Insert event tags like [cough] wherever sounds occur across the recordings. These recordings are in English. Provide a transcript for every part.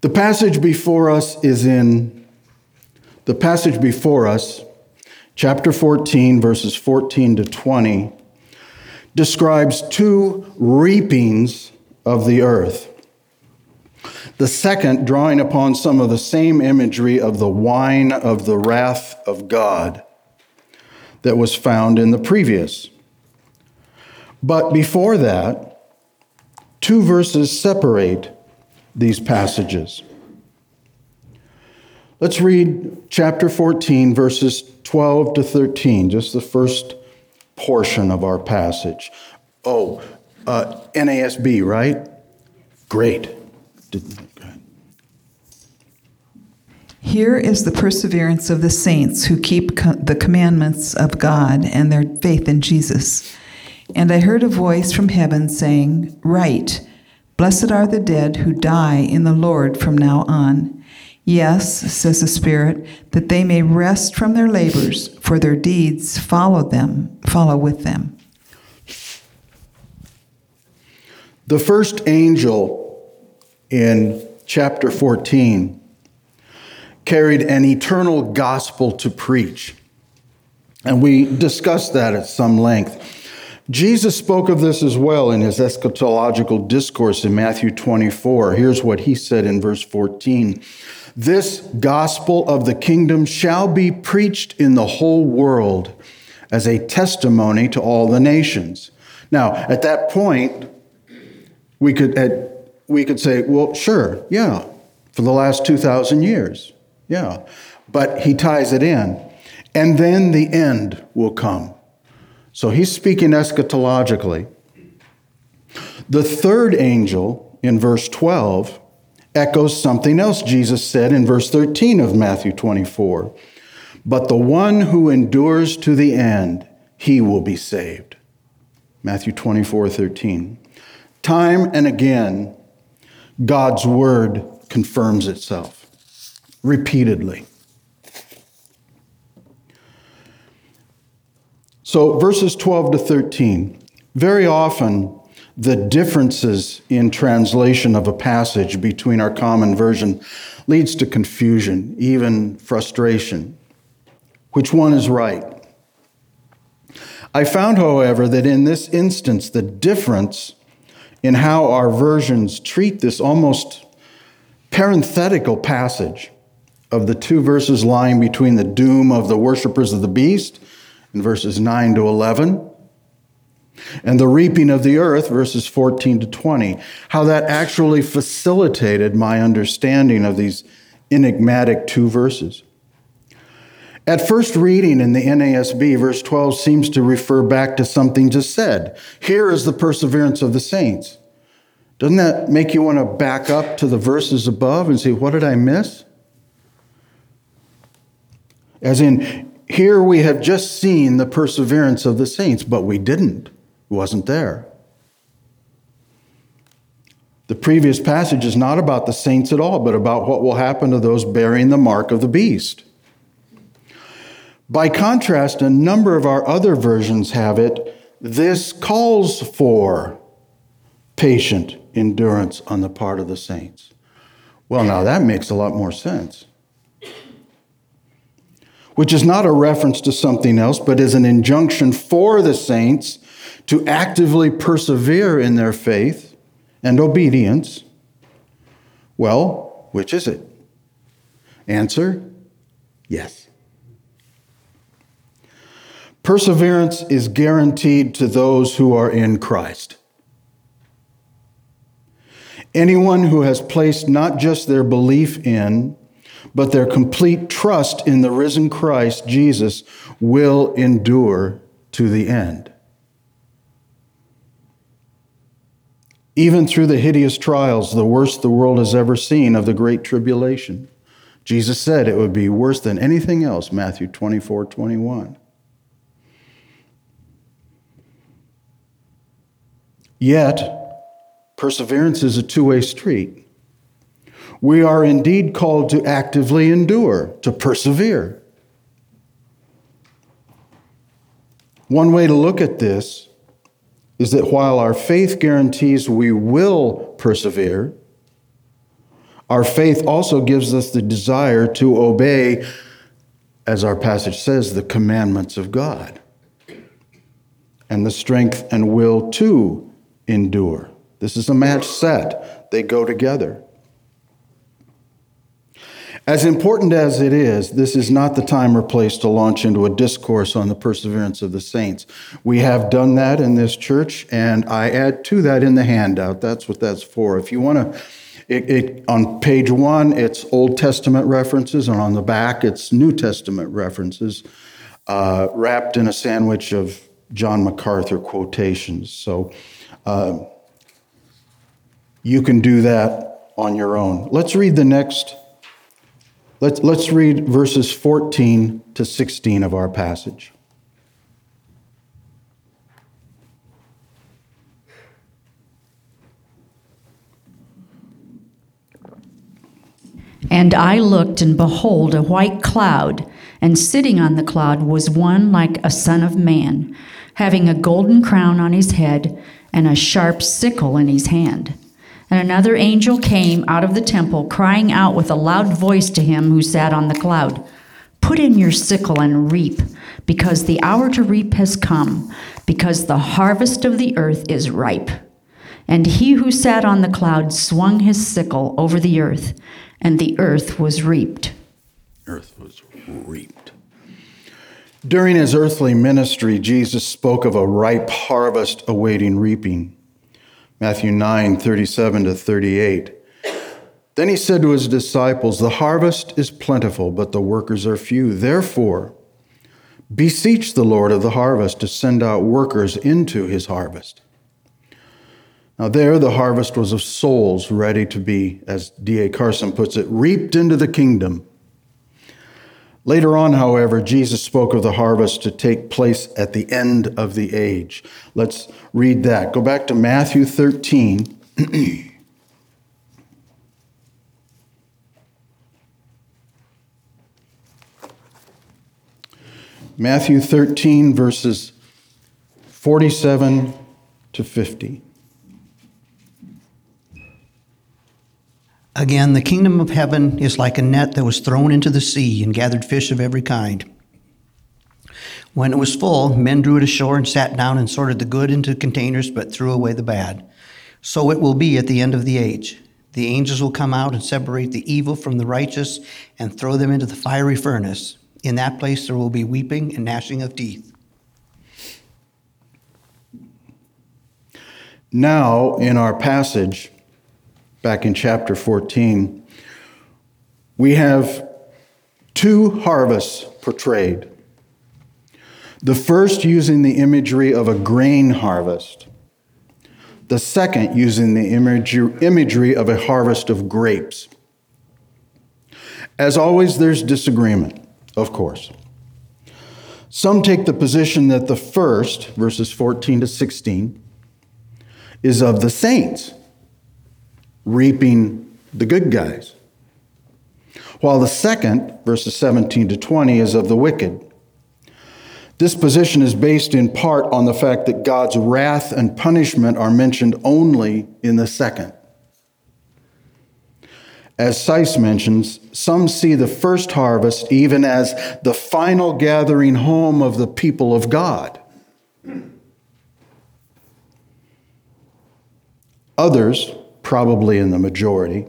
The passage before us is in the passage before us, chapter 14, verses 14 to 20, describes two reapings of the earth. The second, drawing upon some of the same imagery of the wine of the wrath of God that was found in the previous. But before that, two verses separate these passages. Let's read chapter 14, verses 12 to 13, just the first portion of our passage. Oh, uh, NASB, right? Great. Here is the perseverance of the saints who keep co- the commandments of God and their faith in Jesus. And I heard a voice from heaven saying, Write, Blessed are the dead who die in the Lord from now on. Yes, says the Spirit, that they may rest from their labors, for their deeds follow them, follow with them. The first angel in chapter 14 carried an eternal gospel to preach. And we discussed that at some length. Jesus spoke of this as well in his eschatological discourse in Matthew 24. Here's what he said in verse 14 This gospel of the kingdom shall be preached in the whole world as a testimony to all the nations. Now, at that point, we could, at, we could say, well, sure, yeah, for the last 2,000 years, yeah. But he ties it in. And then the end will come. So he's speaking eschatologically. The third angel in verse 12 echoes something else Jesus said in verse 13 of Matthew 24. But the one who endures to the end, he will be saved. Matthew 24, 13. Time and again, God's word confirms itself repeatedly. So, verses 12 to 13. Very often, the differences in translation of a passage between our common version leads to confusion, even frustration. Which one is right? I found, however, that in this instance, the difference in how our versions treat this almost parenthetical passage of the two verses lying between the doom of the worshippers of the beast in verses 9 to 11, and the reaping of the earth, verses 14 to 20, how that actually facilitated my understanding of these enigmatic two verses. At first reading in the NASB, verse 12 seems to refer back to something just said. Here is the perseverance of the saints. Doesn't that make you want to back up to the verses above and say, what did I miss? As in, here we have just seen the perseverance of the saints, but we didn't. It wasn't there. The previous passage is not about the saints at all, but about what will happen to those bearing the mark of the beast. By contrast, a number of our other versions have it this calls for patient endurance on the part of the saints. Well, now that makes a lot more sense which is not a reference to something else, but is an injunction for the saints to actively persevere in their faith and obedience. Well, which is it? Answer yes. Perseverance is guaranteed to those who are in Christ. Anyone who has placed not just their belief in, but their complete trust in the risen Christ Jesus will endure to the end. Even through the hideous trials, the worst the world has ever seen of the great tribulation, Jesus said it would be worse than anything else, Matthew 24 21. Yet, perseverance is a two way street we are indeed called to actively endure, to persevere. One way to look at this is that while our faith guarantees we will persevere, Our faith also gives us the desire to obey, as our passage says, the commandments of God, and the strength and will to endure. This is a match set, they go together. As important as it is, this is not the time or place to launch into a discourse on the perseverance of the saints. We have done that in this church, and I add to that in the handout. That's what that's for. If you want to, it, it, on page one, it's Old Testament references, and on the back, it's New Testament references, uh, wrapped in a sandwich of John MacArthur quotations. So uh, you can do that on your own. Let's read the next Let's, let's read verses 14 to 16 of our passage. And I looked, and behold, a white cloud, and sitting on the cloud was one like a son of man, having a golden crown on his head, and a sharp sickle in his hand. And another angel came out of the temple, crying out with a loud voice to him who sat on the cloud Put in your sickle and reap, because the hour to reap has come, because the harvest of the earth is ripe. And he who sat on the cloud swung his sickle over the earth, and the earth was reaped. Earth was reaped. During his earthly ministry, Jesus spoke of a ripe harvest awaiting reaping. Matthew 9, 37 to 38. Then he said to his disciples, The harvest is plentiful, but the workers are few. Therefore, beseech the Lord of the harvest to send out workers into his harvest. Now, there the harvest was of souls ready to be, as D.A. Carson puts it, reaped into the kingdom. Later on, however, Jesus spoke of the harvest to take place at the end of the age. Let's read that. Go back to Matthew 13. [clears throat] Matthew 13, verses 47 to 50. Again, the kingdom of heaven is like a net that was thrown into the sea and gathered fish of every kind. When it was full, men drew it ashore and sat down and sorted the good into containers, but threw away the bad. So it will be at the end of the age. The angels will come out and separate the evil from the righteous and throw them into the fiery furnace. In that place there will be weeping and gnashing of teeth. Now, in our passage, back in chapter 14, we have two harvests portrayed. The first using the imagery of a grain harvest, the second using the imagery of a harvest of grapes. As always, there's disagreement, of course. Some take the position that the first, verses 14 to 16, is of the saints reaping the good guys. While the second, verses 17 to 20, is of the wicked. This position is based in part on the fact that God's wrath and punishment are mentioned only in the second. As Seiss mentions, some see the first harvest even as the final gathering home of the people of God. Others, probably in the majority,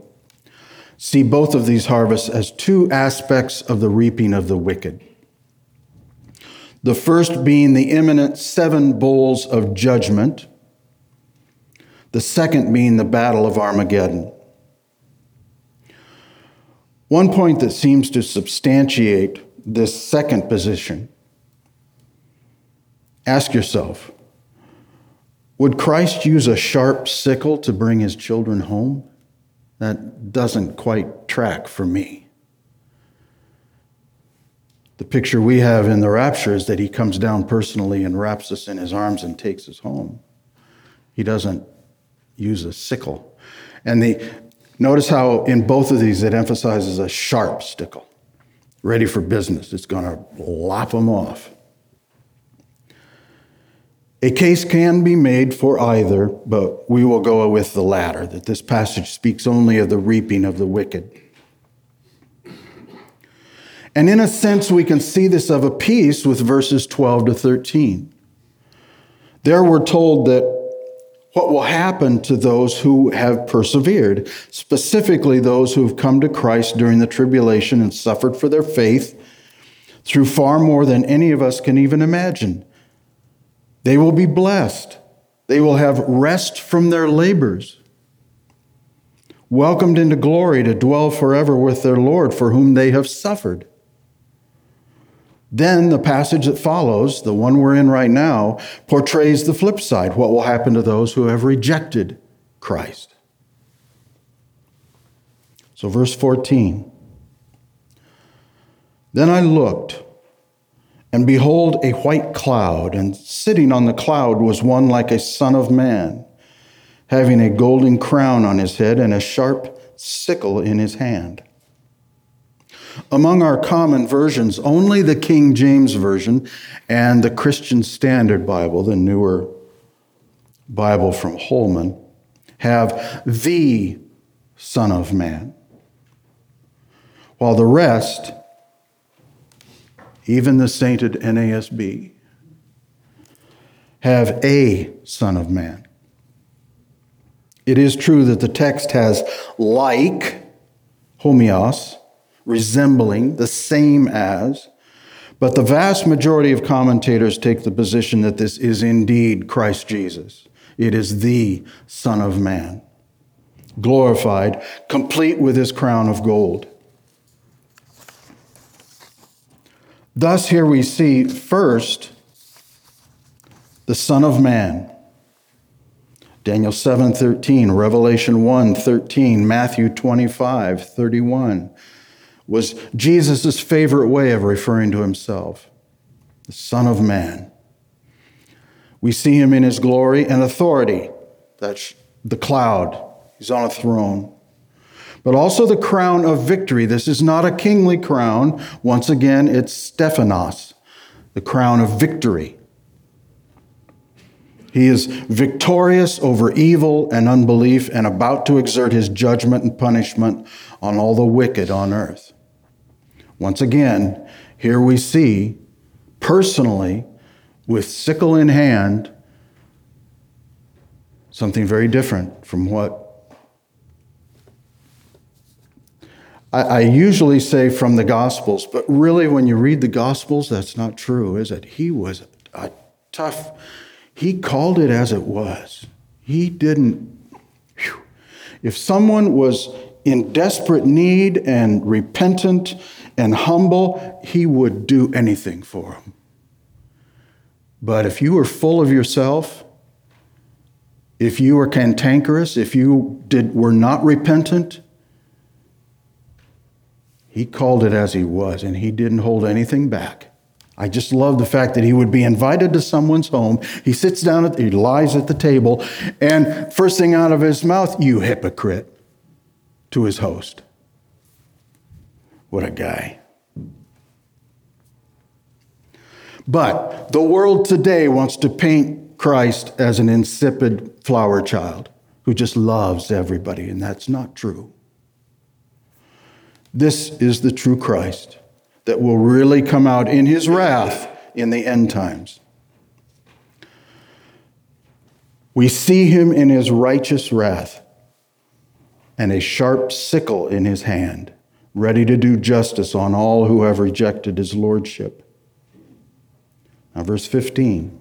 see both of these harvests as two aspects of the reaping of the wicked. The first being the imminent seven bowls of judgment, the second being the battle of Armageddon. One point that seems to substantiate this second position ask yourself would Christ use a sharp sickle to bring his children home? That doesn't quite track for me. The picture we have in the rapture is that he comes down personally and wraps us in his arms and takes us home. He doesn't use a sickle. And the, notice how in both of these it emphasizes a sharp sickle, ready for business. It's going to lop them off. A case can be made for either, but we will go with the latter, that this passage speaks only of the reaping of the wicked. And in a sense, we can see this of a piece with verses 12 to 13. There we're told that what will happen to those who have persevered, specifically those who have come to Christ during the tribulation and suffered for their faith through far more than any of us can even imagine. They will be blessed. They will have rest from their labors, welcomed into glory to dwell forever with their Lord, for whom they have suffered. Then the passage that follows, the one we're in right now, portrays the flip side what will happen to those who have rejected Christ. So, verse 14. Then I looked and behold, a white cloud, and sitting on the cloud was one like a son of man, having a golden crown on his head and a sharp sickle in his hand. Among our common versions, only the King James Version and the Christian Standard Bible, the newer Bible from Holman, have the Son of Man, while the rest even the sainted NASB, have a Son of Man. It is true that the text has like, homoios, resembling, the same as, but the vast majority of commentators take the position that this is indeed Christ Jesus. It is the Son of Man, glorified, complete with his crown of gold. Thus, here we see first the Son of Man. Daniel 7 13, Revelation 1 13, Matthew 25 31 was Jesus' favorite way of referring to himself the Son of Man. We see him in his glory and authority. That's the cloud. He's on a throne but also the crown of victory. This is not a kingly crown. Once again, it's Stephanos, the crown of victory. He is victorious over evil and unbelief and about to exert his judgment and punishment on all the wicked on earth. Once again, here we see personally, with sickle in hand, something very different from what I, I usually say from the Gospels, but really, when you read the Gospels, that's not true, is it? He was a tough, he called it as it was. He didn't. Whew. If someone was in desperate need and repentant and humble, he would do anything for them. But if you were full of yourself, if you were cantankerous, if you did, were not repentant, he called it as he was, and he didn't hold anything back. I just love the fact that he would be invited to someone's home. He sits down, at, he lies at the table, and first thing out of his mouth, you hypocrite, to his host. What a guy. But the world today wants to paint Christ as an insipid flower child who just loves everybody, and that's not true. This is the true Christ that will really come out in his wrath in the end times. We see him in his righteous wrath and a sharp sickle in his hand, ready to do justice on all who have rejected his lordship. Now, verse 15.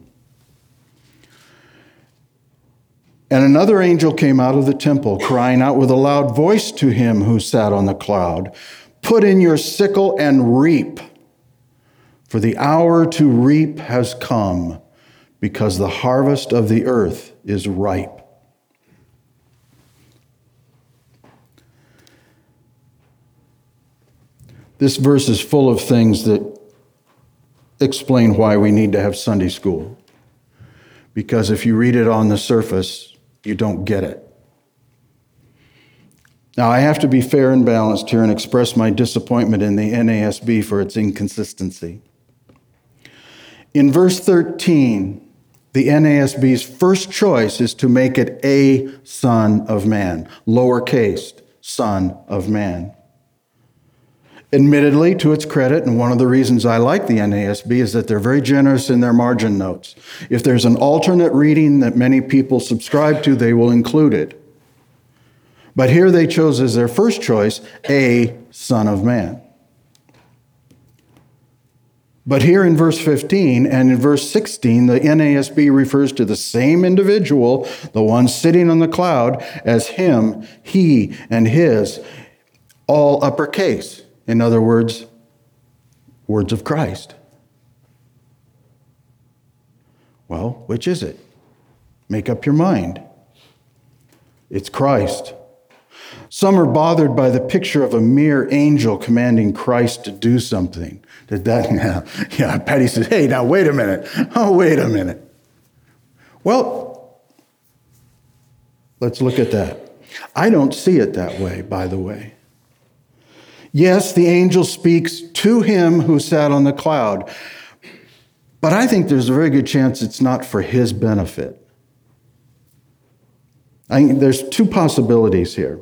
And another angel came out of the temple, crying out with a loud voice to him who sat on the cloud Put in your sickle and reap, for the hour to reap has come, because the harvest of the earth is ripe. This verse is full of things that explain why we need to have Sunday school. Because if you read it on the surface, you don't get it. Now, I have to be fair and balanced here and express my disappointment in the NASB for its inconsistency. In verse 13, the NASB's first choice is to make it a son of man, lowercase, son of man. Admittedly, to its credit, and one of the reasons I like the NASB is that they're very generous in their margin notes. If there's an alternate reading that many people subscribe to, they will include it. But here they chose as their first choice a Son of Man. But here in verse 15 and in verse 16, the NASB refers to the same individual, the one sitting on the cloud, as him, he, and his, all uppercase. In other words, words of Christ. Well, which is it? Make up your mind. It's Christ. Some are bothered by the picture of a mere angel commanding Christ to do something. Did that? [laughs] Yeah, yeah. Patty says, "Hey, now wait a minute. [laughs] Oh, wait a minute." Well, let's look at that. I don't see it that way, by the way. Yes, the angel speaks to him who sat on the cloud, but I think there's a very good chance it's not for his benefit. I, there's two possibilities here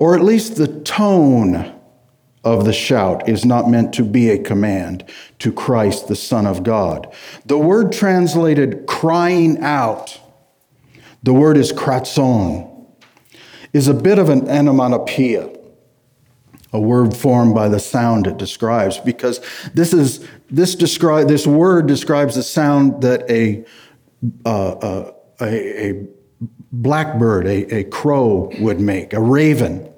or at least the tone of the shout is not meant to be a command to Christ, the Son of God. The word translated crying out, the word is kratson, is a bit of an onomatopoeia, a word formed by the sound it describes, because this is this describe this word describes the sound that a uh, uh, a, a blackbird, a, a crow would make, a raven.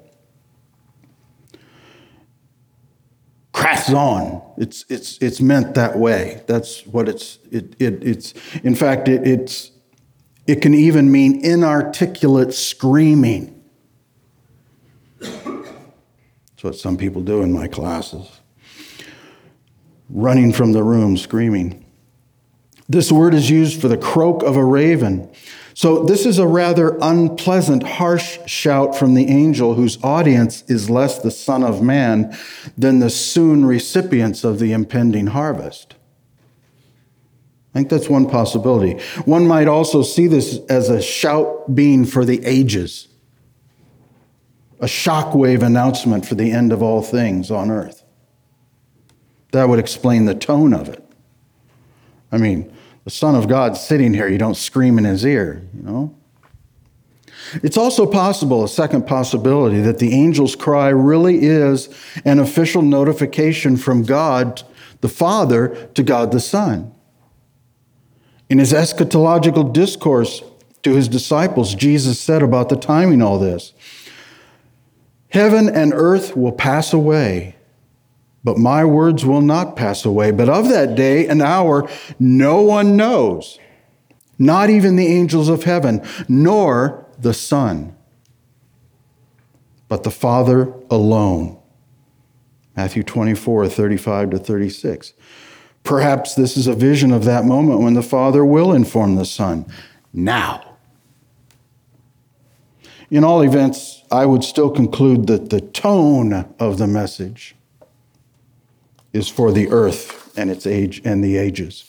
kratson. It's, it's, it's meant that way. That's what it's, it, it, it's, in fact, it, it's, it can even mean inarticulate screaming. That's what some people do in my classes. Running from the room, screaming. This word is used for the croak of a raven. So, this is a rather unpleasant, harsh shout from the angel whose audience is less the Son of Man than the soon recipients of the impending harvest. I think that's one possibility. One might also see this as a shout being for the ages, a shockwave announcement for the end of all things on earth. That would explain the tone of it. I mean, the Son of God sitting here, you don't scream in his ear, you know? It's also possible, a second possibility, that the angel's cry really is an official notification from God the Father to God the Son. In his eschatological discourse to his disciples, Jesus said about the timing all this Heaven and earth will pass away, but my words will not pass away. But of that day and hour, no one knows, not even the angels of heaven, nor the Son, but the Father alone. Matthew 24, 35 to 36. Perhaps this is a vision of that moment when the Father will inform the Son. Now. In all events, I would still conclude that the tone of the message is for the earth and its age and the ages.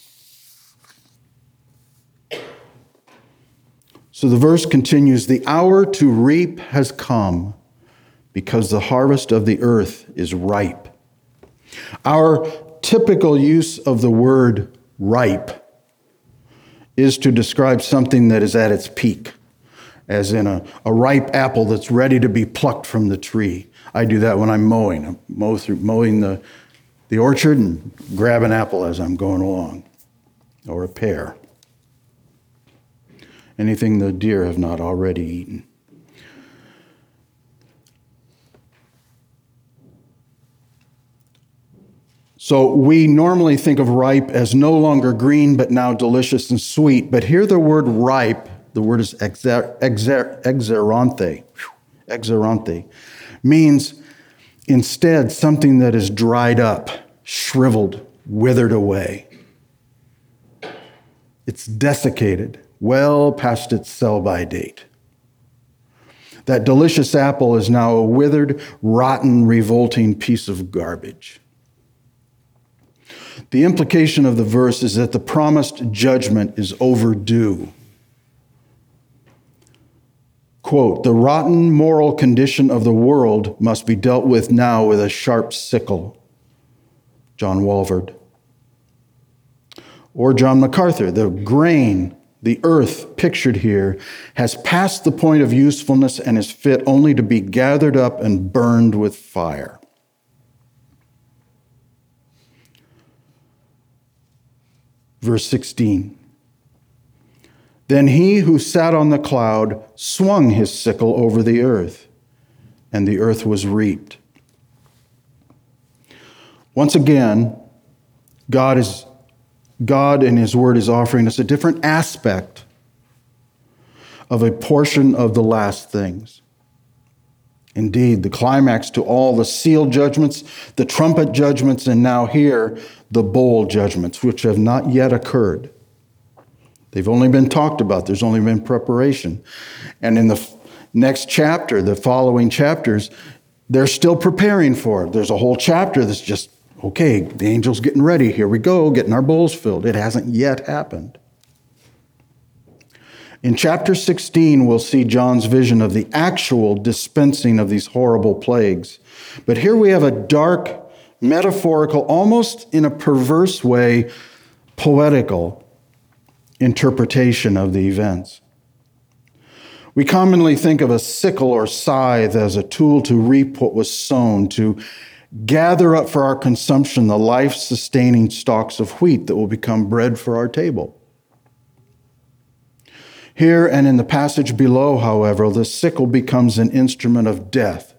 So the verse continues The hour to reap has come because the harvest of the earth is ripe. Our typical use of the word ripe is to describe something that is at its peak, as in a, a ripe apple that's ready to be plucked from the tree. I do that when I'm mowing. I'm mow through, mowing the the orchard and grab an apple as I'm going along, or a pear. Anything the deer have not already eaten. So we normally think of ripe as no longer green, but now delicious and sweet. But here the word ripe, the word is exer, exer, exerante, exerante, means Instead, something that is dried up, shriveled, withered away. It's desiccated, well past its sell by date. That delicious apple is now a withered, rotten, revolting piece of garbage. The implication of the verse is that the promised judgment is overdue. Quote, the rotten moral condition of the world must be dealt with now with a sharp sickle. John Walvoord. Or John MacArthur, the grain, the earth pictured here, has passed the point of usefulness and is fit only to be gathered up and burned with fire. Verse 16. Then he who sat on the cloud swung his sickle over the earth, and the earth was reaped. Once again, God is God in his word is offering us a different aspect of a portion of the last things. Indeed, the climax to all the seal judgments, the trumpet judgments, and now here, the bowl judgments, which have not yet occurred. They've only been talked about, there's only been preparation. And in the next chapter, the following chapters, they're still preparing for it. There's a whole chapter that's just, okay, the angel's getting ready. Here we go, getting our bowls filled. It hasn't yet happened. In chapter 16, we'll see John's vision of the actual dispensing of these horrible plagues. But here we have a dark, metaphorical, almost in a perverse way, poetical interpretation of the events. We commonly think of a sickle or scythe as a tool to reap what was sown, to gather up for our consumption the life sustaining stalks of wheat that will become bread for our table. Here and in the passage below, however, the sickle becomes an instrument of death,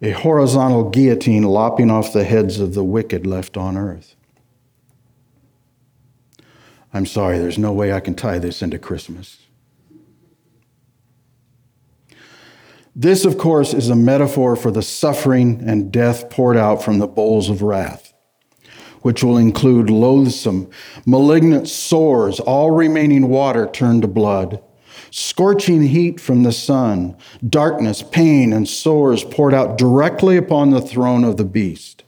a horizontal guillotine lopping off the heads of the wicked left on earth. I'm sorry, there's no way I can tie this into Christmas. This, of course, is a metaphor for the suffering and death poured out from the bowls of wrath, which will include loathsome, malignant sores, all remaining water turned to blood, scorching heat from the sun, darkness, pain, and sores poured out directly upon the throne of the beast.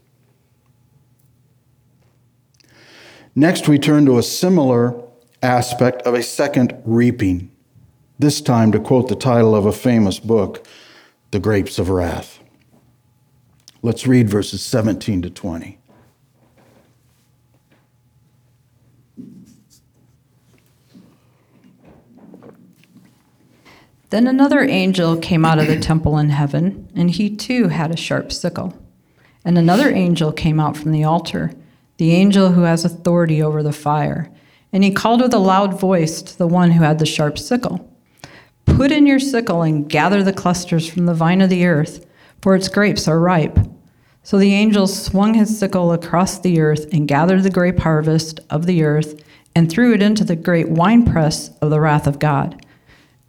Next, we turn to a similar aspect of a second reaping, this time to quote the title of a famous book, The Grapes of Wrath. Let's read verses 17 to 20. Then another angel came out of the temple in heaven, and he too had a sharp sickle. And another angel came out from the altar the angel who has authority over the fire. And he called with a loud voice to the one who had the sharp sickle Put in your sickle and gather the clusters from the vine of the earth, for its grapes are ripe. So the angel swung his sickle across the earth and gathered the grape harvest of the earth and threw it into the great winepress of the wrath of God.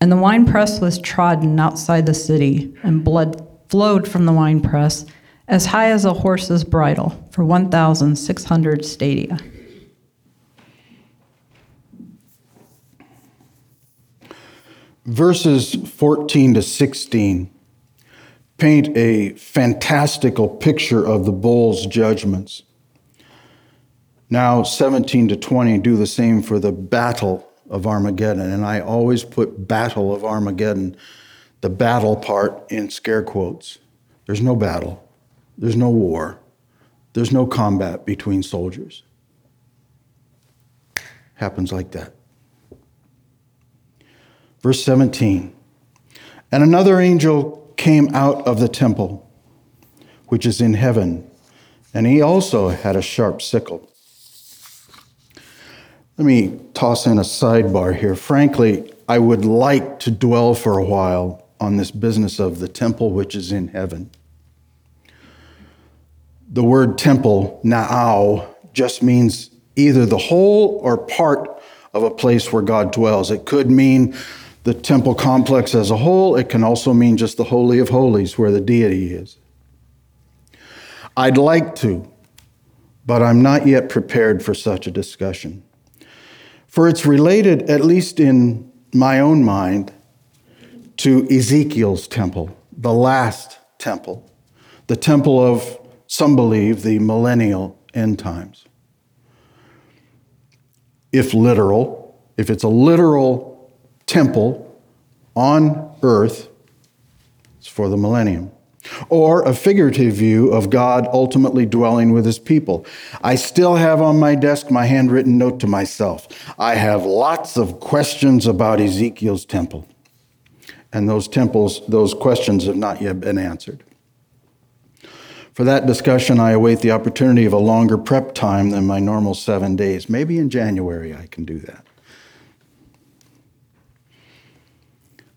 And the winepress was trodden outside the city, and blood flowed from the winepress as high as a horse's bridle for 1,600 stadia. Verses 14 to 16 paint a fantastical picture of the bowls judgments. Now, 17 to 20 do the same for the battle of Armageddon. And I always put battle of Armageddon, the battle part, in scare quotes. There's no battle. There's no war. There's no combat between soldiers. Happens like that. Verse 17 And another angel came out of the temple, which is in heaven, and he also had a sharp sickle. Let me toss in a sidebar here. Frankly, I would like to dwell for a while on this business of the temple which is in heaven. The word temple, na'au, just means either the whole or part of a place where God dwells. It could mean the temple complex as a whole, it can also mean just the Holy of Holies where the deity is. I'd like to, but I'm not yet prepared for such a discussion. For it's related, at least in my own mind, to Ezekiel's temple, the last temple, the temple of some believe, the millennial end times. If literal, if it's a literal temple on earth, it's for the millennium. Or a figurative view of God ultimately dwelling with his people. I still have on my desk my handwritten note to myself. I have lots of questions about Ezekiel's temple. And those temples, those questions have not yet been answered. For that discussion, I await the opportunity of a longer prep time than my normal seven days. Maybe in January I can do that.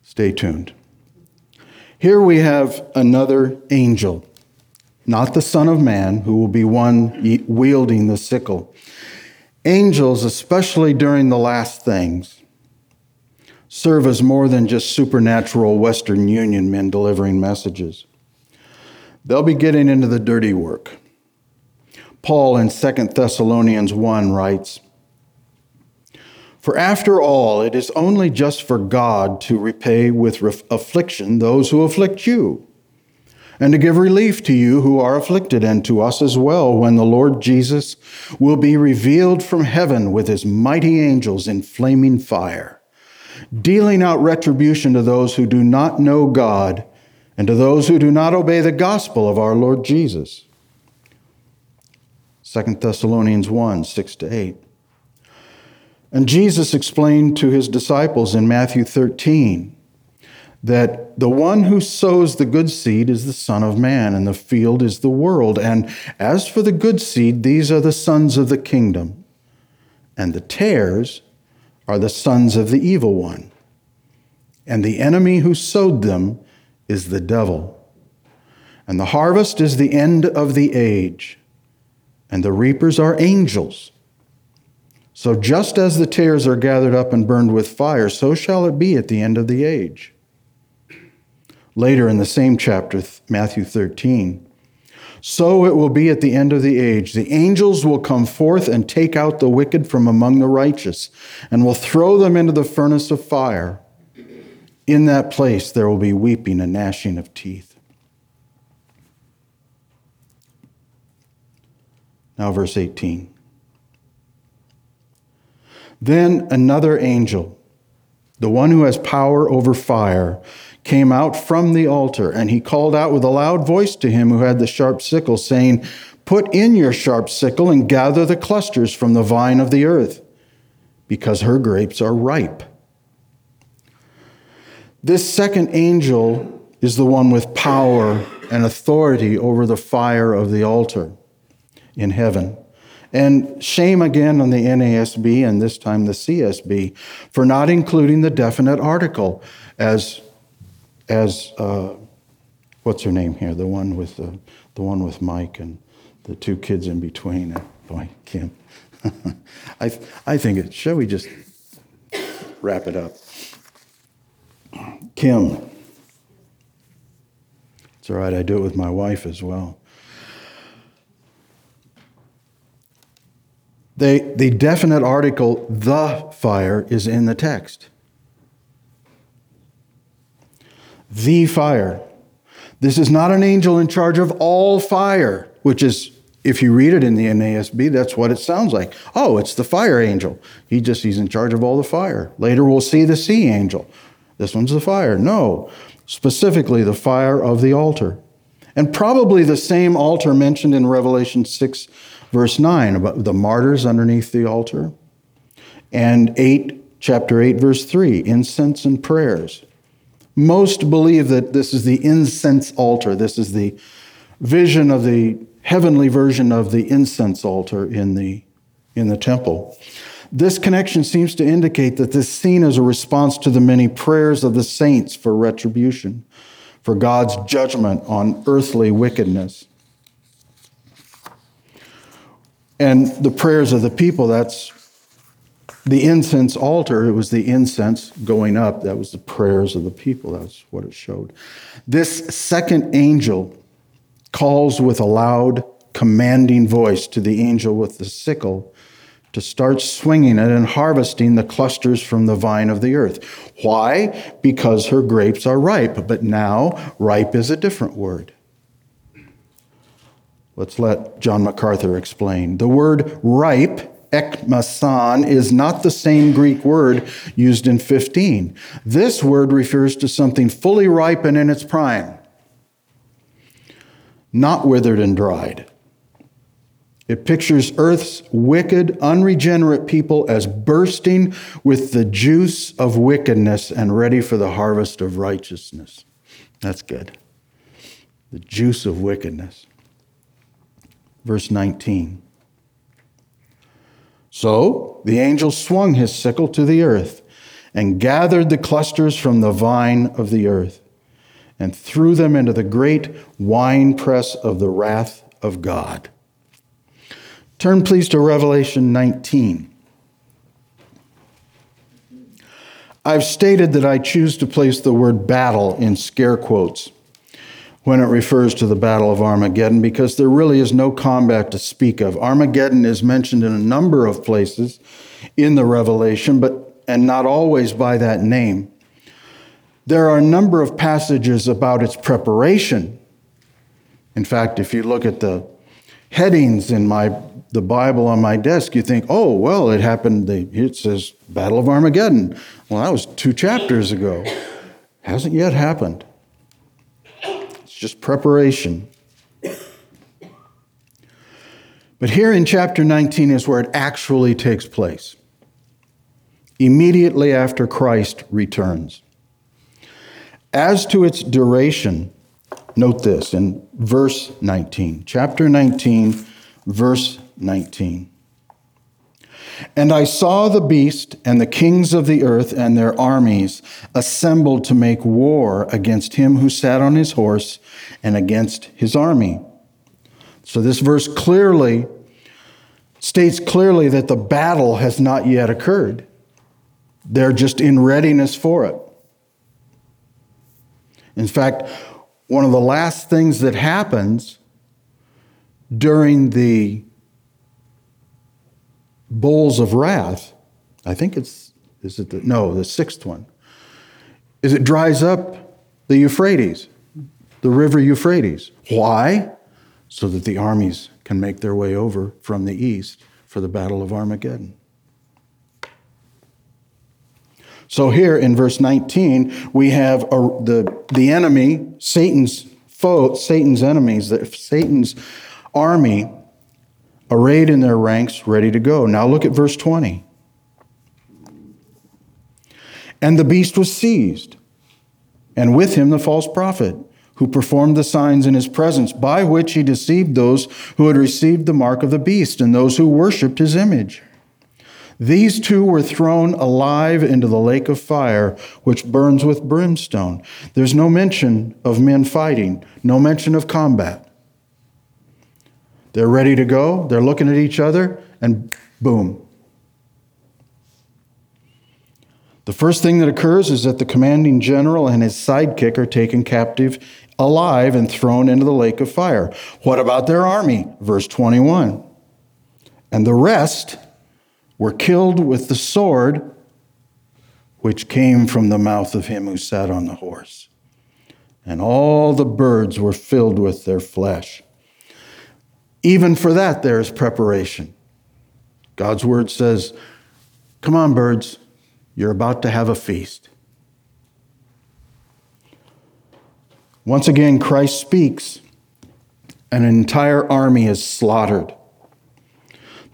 Stay tuned. Here we have another angel, not the Son of Man, who will be one wielding the sickle. Angels, especially during the last things, serve as more than just supernatural Western Union men delivering messages. They'll be getting into the dirty work. Paul in 2 Thessalonians 1 writes For after all, it is only just for God to repay with affliction those who afflict you, and to give relief to you who are afflicted, and to us as well, when the Lord Jesus will be revealed from heaven with his mighty angels in flaming fire, dealing out retribution to those who do not know God and to those who do not obey the gospel of our Lord Jesus. 2 Thessalonians 1 6 to 8. And Jesus explained to his disciples in Matthew 13 that the one who sows the good seed is the Son of Man, and the field is the world. And as for the good seed, these are the sons of the kingdom, and the tares are the sons of the evil one. And the enemy who sowed them is the devil. And the harvest is the end of the age, and the reapers are angels. So just as the tares are gathered up and burned with fire, so shall it be at the end of the age. Later in the same chapter, Matthew 13, so it will be at the end of the age. The angels will come forth and take out the wicked from among the righteous, and will throw them into the furnace of fire. In that place there will be weeping and gnashing of teeth. Now, verse 18. Then another angel, the one who has power over fire, came out from the altar, and he called out with a loud voice to him who had the sharp sickle, saying, Put in your sharp sickle and gather the clusters from the vine of the earth, because her grapes are ripe. This second angel is the one with power and authority over the fire of the altar in heaven. And shame again on the NASB and this time the CSB for not including the definite article as, as uh, what's her name here? The one with the, the one with Mike and the two kids in between. Boy, Kim. [laughs] I, I think it. Shall we just wrap it up? Kim. It's all right, I do it with my wife as well. They, the definite article, the fire, is in the text. The fire. This is not an angel in charge of all fire, which is, if you read it in the NASB, that's what it sounds like. Oh, it's the fire angel. He just, he's in charge of all the fire. Later we'll see the sea angel. This one's the fire. No, specifically the fire of the altar. And probably the same altar mentioned in Revelation 6, verse 9, about the martyrs underneath the altar. And 8, chapter 8, verse 3, incense and prayers. Most believe that this is the incense altar. This is the vision of the heavenly version of the incense altar in the, in the temple. This connection seems to indicate that this scene is a response to the many prayers of the saints for retribution, for God's judgment on earthly wickedness. And the prayers of the people, that's the incense altar, it was the incense going up. That was the prayers of the people. That's what it showed. This second angel calls with a loud, commanding voice to the angel with the sickle to start swinging it and harvesting the clusters from the vine of the earth. Why? Because her grapes are ripe, but now ripe is a different word. Let's let John MacArthur explain. The word ripe, ekmasan, is not the same Greek word used in 15. This word refers to something fully ripe and in its prime, not withered and dried. It pictures Earth's wicked, unregenerate people as bursting with the juice of wickedness and ready for the harvest of righteousness. That's good. The juice of wickedness. Verse 19. So the angel swung his sickle to the earth and gathered the clusters from the vine of the earth and threw them into the great winepress of the wrath of God. Turn, please, to Revelation 19. I've stated that I choose to place the word battle in scare quotes when it refers to the Battle of Armageddon because there really is no combat to speak of. Armageddon is mentioned in a number of places in the Revelation, but and not always by that name. There are a number of passages about its preparation. In fact, if you look at the headings in my the Bible on my desk, you think, oh, well, it happened, it says Battle of Armageddon. Well, that was two chapters ago. Hasn't yet happened. It's just preparation. But here in chapter 19 is where it actually takes place, immediately after Christ returns. As to its duration, note this in verse 19, chapter 19, verse 19. And I saw the beast and the kings of the earth and their armies assembled to make war against him who sat on his horse and against his army. So this verse clearly states clearly that the battle has not yet occurred. They're just in readiness for it. In fact, one of the last things that happens during the bowls of wrath, I think it's, is it the, no, the sixth one, is it dries up the Euphrates, the river Euphrates. Why? So that the armies can make their way over from the east for the Battle of Armageddon. So here in verse 19, we have a, the, the enemy, Satan's foe, Satan's enemies, Satan's army arrayed in their ranks, ready to go. Now look at verse 20. And the beast was seized, and with him the false prophet, who performed the signs in his presence, by which he deceived those who had received the mark of the beast and those who worshipped his image. These two were thrown alive into the lake of fire, which burns with brimstone. There's no mention of men fighting, no mention of combat. They're ready to go, they're looking at each other, and boom. The first thing that occurs is that the commanding general and his sidekick are taken captive alive and thrown into the lake of fire. What about their army? Verse 21. And the rest were killed with the sword which came from the mouth of him who sat on the horse. And all the birds were filled with their flesh. Even for that, there is preparation. God's word says, Come on, birds, you're about to have a feast. Once again, Christ speaks, an entire army is slaughtered,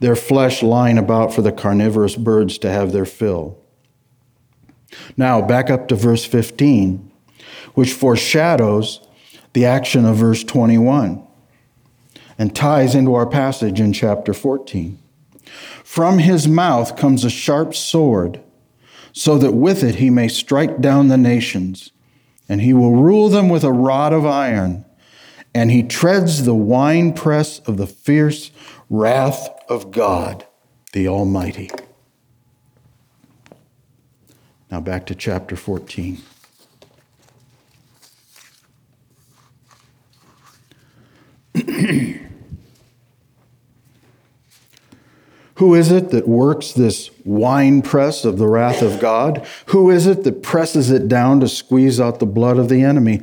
their flesh lying about for the carnivorous birds to have their fill. Now, back up to verse 15, which foreshadows the action of verse 21 and ties into our passage in chapter 14. From his mouth comes a sharp sword, so that with it he may strike down the nations, and he will rule them with a rod of iron, and he treads the winepress of the fierce wrath of God, the Almighty. Now back to chapter 14. [clears throat] Who is it that works this wine press of the wrath of God? Who is it that presses it down to squeeze out the blood of the enemy?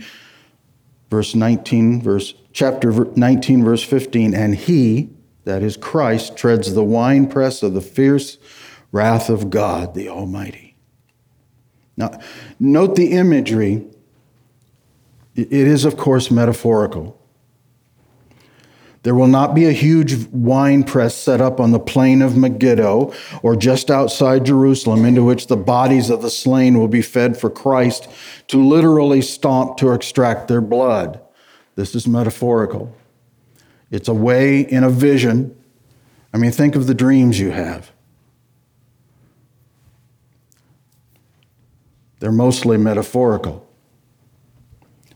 verse 19, verse chapter 19, verse 15, and he, that is Christ, treads the winepress of the fierce wrath of God the Almighty. Now, note the imagery. It is, of course, metaphorical. There will not be a huge wine press set up on the plain of Megiddo or just outside Jerusalem into which the bodies of the slain will be fed for Christ to literally stomp to extract their blood. This is metaphorical. It's a way in a vision. I mean, think of the dreams you have. They're mostly metaphorical.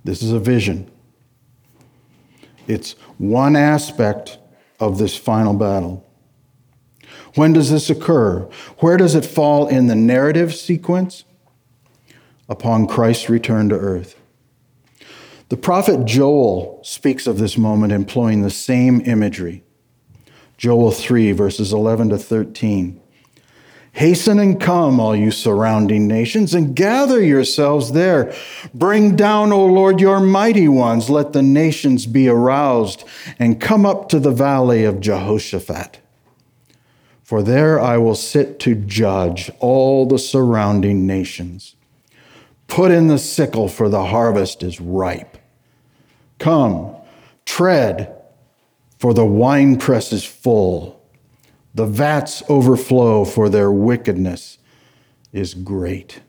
This is a vision. It's one aspect of this final battle. When does this occur? Where does it fall in the narrative sequence? Upon Christ's return to earth. The prophet Joel speaks of this moment employing the same imagery. Joel 3, verses 11 to 13. Hasten and come, all you surrounding nations, and gather yourselves there. Bring down, O Lord, your mighty ones. Let the nations be aroused, and come up to the valley of Jehoshaphat. For there I will sit to judge all the surrounding nations. Put in the sickle, for the harvest is ripe. Come, tread, for the winepress is full. The vats overflow, for their wickedness is great.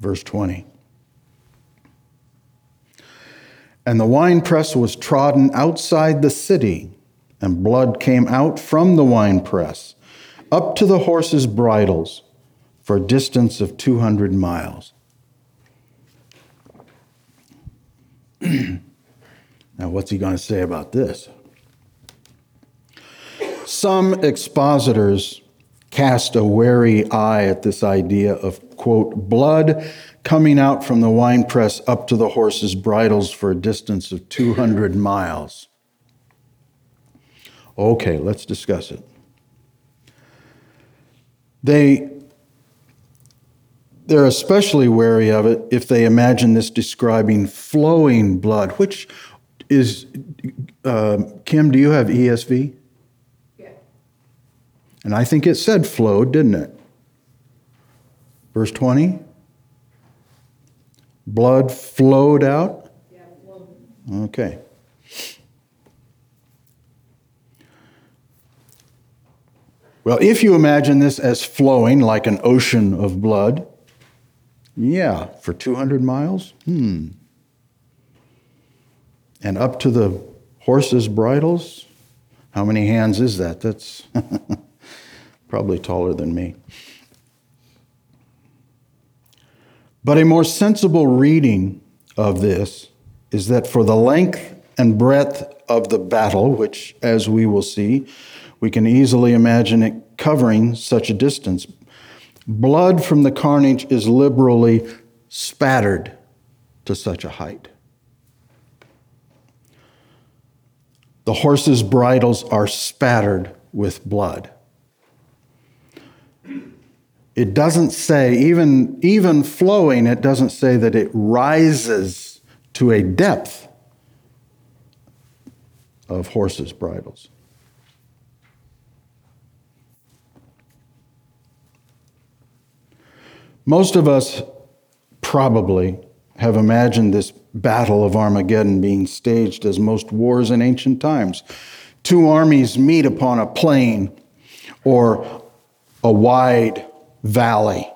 Verse 20. And the winepress was trodden outside the city, and blood came out from the winepress up to the horses' bridles for a distance of 200 miles. [clears throat] Now, what's he going to say about this? Some expositors cast a wary eye at this idea of, quote, blood coming out from the winepress up to the horses' bridles for a distance of 200 miles. Okay, let's discuss it. They they're especially wary of it if they imagine this describing flowing blood, which is uh, Kim? Do you have ESV? Yeah. And I think it said flowed, didn't it? Verse twenty. Blood flowed out. Yeah, flowed. Okay. Well, if you imagine this as flowing like an ocean of blood, yeah, for 200 miles? Hmm and up to the horses' bridles. How many hands is that? That's [laughs] probably taller than me. But a more sensible reading of this is that for the length and breadth of the battle, which, as we will see, we can easily imagine it covering such a distance, blood from the carnage is liberally spattered to such a height. The horses' bridles are spattered with blood. It doesn't say, even, even flowing, it doesn't say that it rises to a depth of horses' bridles. Most of us probably have imagined this battle of Armageddon being staged as most wars in ancient times. Two armies meet upon a plain or a wide valley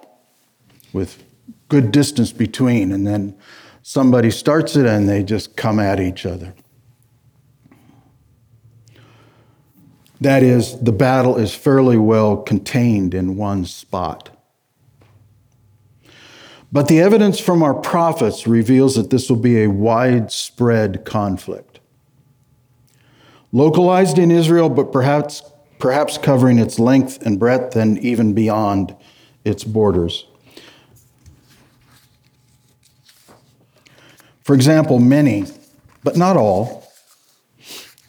with good distance between, and then somebody starts it and they just come at each other. That is, the battle is fairly well contained in one spot. But the evidence from our prophets reveals that this will be a widespread conflict. Localized in Israel, but perhaps, perhaps covering its length and breadth and even beyond its borders. For example, many, but not all,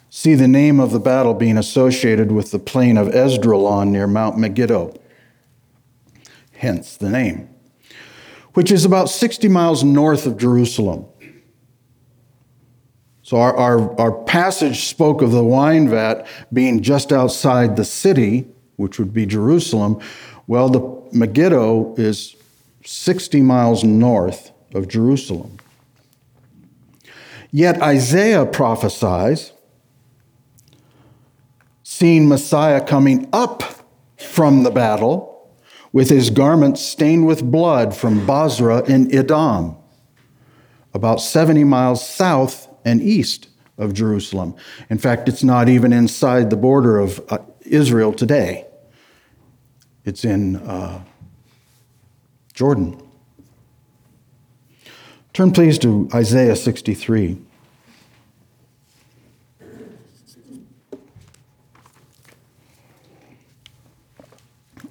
see the name of the battle being associated with the plain of Esdraelon near Mount Megiddo. Hence the name. Which is about 60 miles north of Jerusalem. So our, our, our passage spoke of the wine vat being just outside the city, which would be Jerusalem. Well, the Megiddo is 60 miles north of Jerusalem. Yet Isaiah prophesies, seeing Messiah coming up from the battle with his garments stained with blood from Bozrah in Edom, about 70 miles south and east of Jerusalem. In fact, it's not even inside the border of uh, Israel today, it's in uh, Jordan. Turn, please, to Isaiah 63.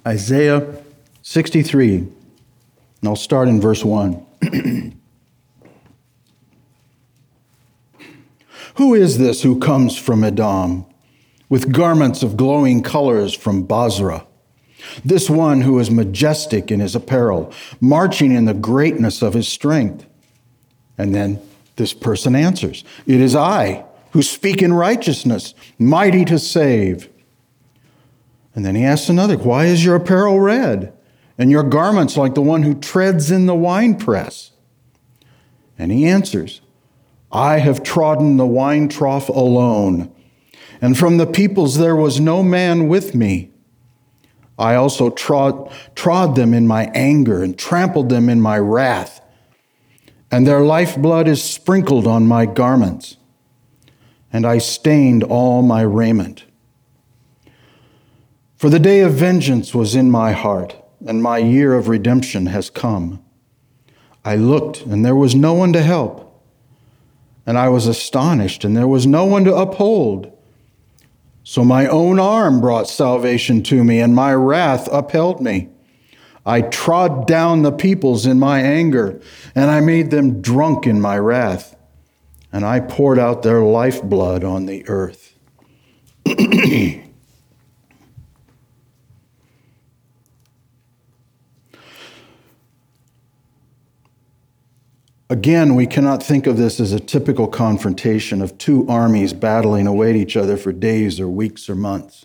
Isaiah 63, and I'll start in verse 1. [clears throat] who is this who comes from Edom with garments of glowing colors from Bozrah? This one who is majestic in his apparel, marching in the greatness of his strength. And then this person answers It is I who speak in righteousness, mighty to save. And then he asks another, Why is your apparel red, and your garments like the one who treads in the winepress? And he answers, I have trodden the wine trough alone, and from the peoples there was no man with me. I also trod, trod them in my anger and trampled them in my wrath, and their lifeblood is sprinkled on my garments, and I stained all my raiment. For the day of vengeance was in my heart, and my year of redemption has come. I looked, and there was no one to help, and I was astonished, and there was no one to uphold. So my own arm brought salvation to me, and my wrath upheld me. I trod down the peoples in my anger, and I made them drunk in my wrath, and I poured out their lifeblood on the earth. [clears throat] Again, we cannot think of this as a typical confrontation of two armies battling away at each other for days or weeks or months.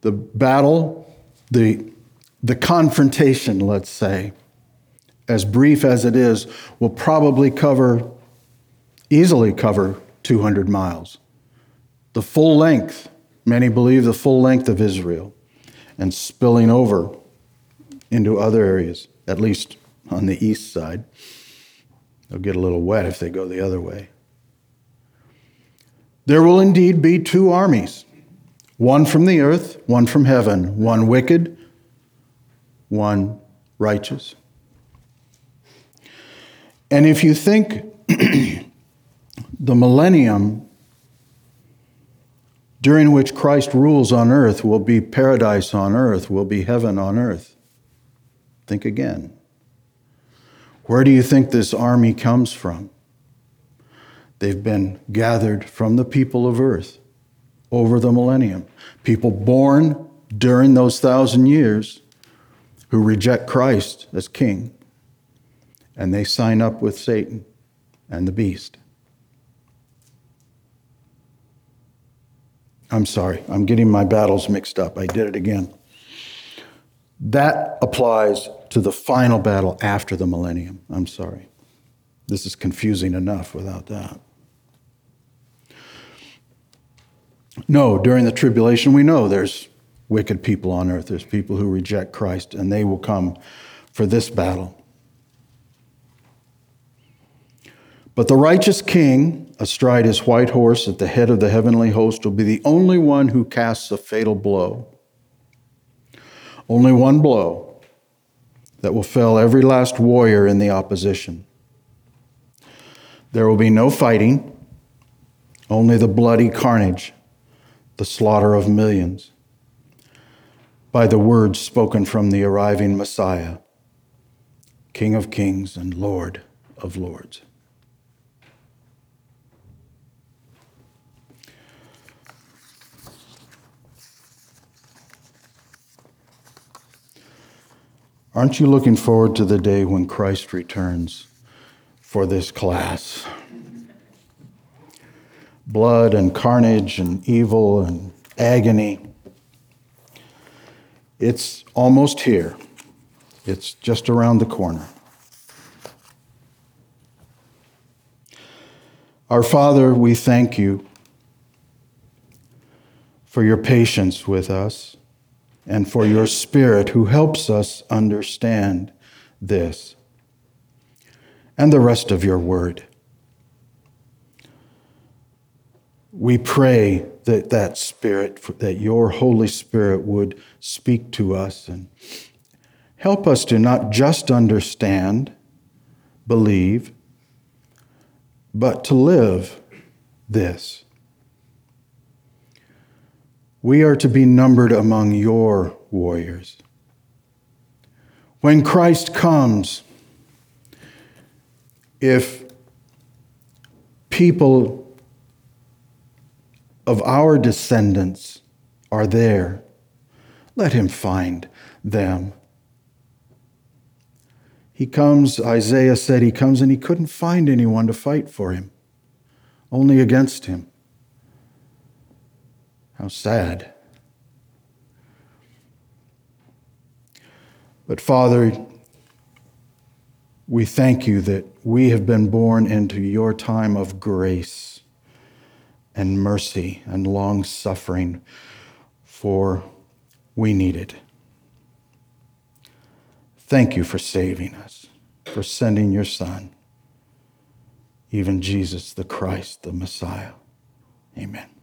The battle, the, the confrontation, let's say, as brief as it is, will probably cover, easily cover 200 miles. The full length, many believe the full length of Israel, and spilling over into other areas, at least on the east side. They'll get a little wet if they go the other way. There will indeed be two armies one from the earth, one from heaven, one wicked, one righteous. And if you think [clears throat] the millennium during which Christ rules on earth will be paradise on earth, will be heaven on earth, think again. Where do you think this army comes from? They've been gathered from the people of earth over the millennium. People born during those thousand years who reject Christ as king, and they sign up with Satan and the beast. I'm sorry, I'm getting my battles mixed up. I did it again. That applies to the final battle after the millennium. I'm sorry. This is confusing enough without that. No, during the tribulation, we know there's wicked people on earth. There's people who reject Christ, and they will come for this battle. But the righteous king, astride his white horse at the head of the heavenly host, will be the only one who casts a fatal blow. Only one blow that will fell every last warrior in the opposition. There will be no fighting, only the bloody carnage, the slaughter of millions, by the words spoken from the arriving Messiah, King of kings and Lord of lords. Aren't you looking forward to the day when Christ returns for this class? Blood and carnage and evil and agony. It's almost here. It's just around the corner. Our Father, we thank you for your patience with us and for your Spirit who helps us understand this and the rest of your word. We pray that that Spirit, that your Holy Spirit would speak to us and help us to not just understand, believe, but to live this. We are to be numbered among your warriors. When Christ comes, if people of our descendants are there, let him find them. He comes, Isaiah said, he comes and he couldn't find anyone to fight for him, only against him. How sad. But Father, we thank you that we have been born into your time of grace and mercy and long suffering, for we need it. Thank you for saving us, for sending your Son, even Jesus the Christ, the Messiah. Amen.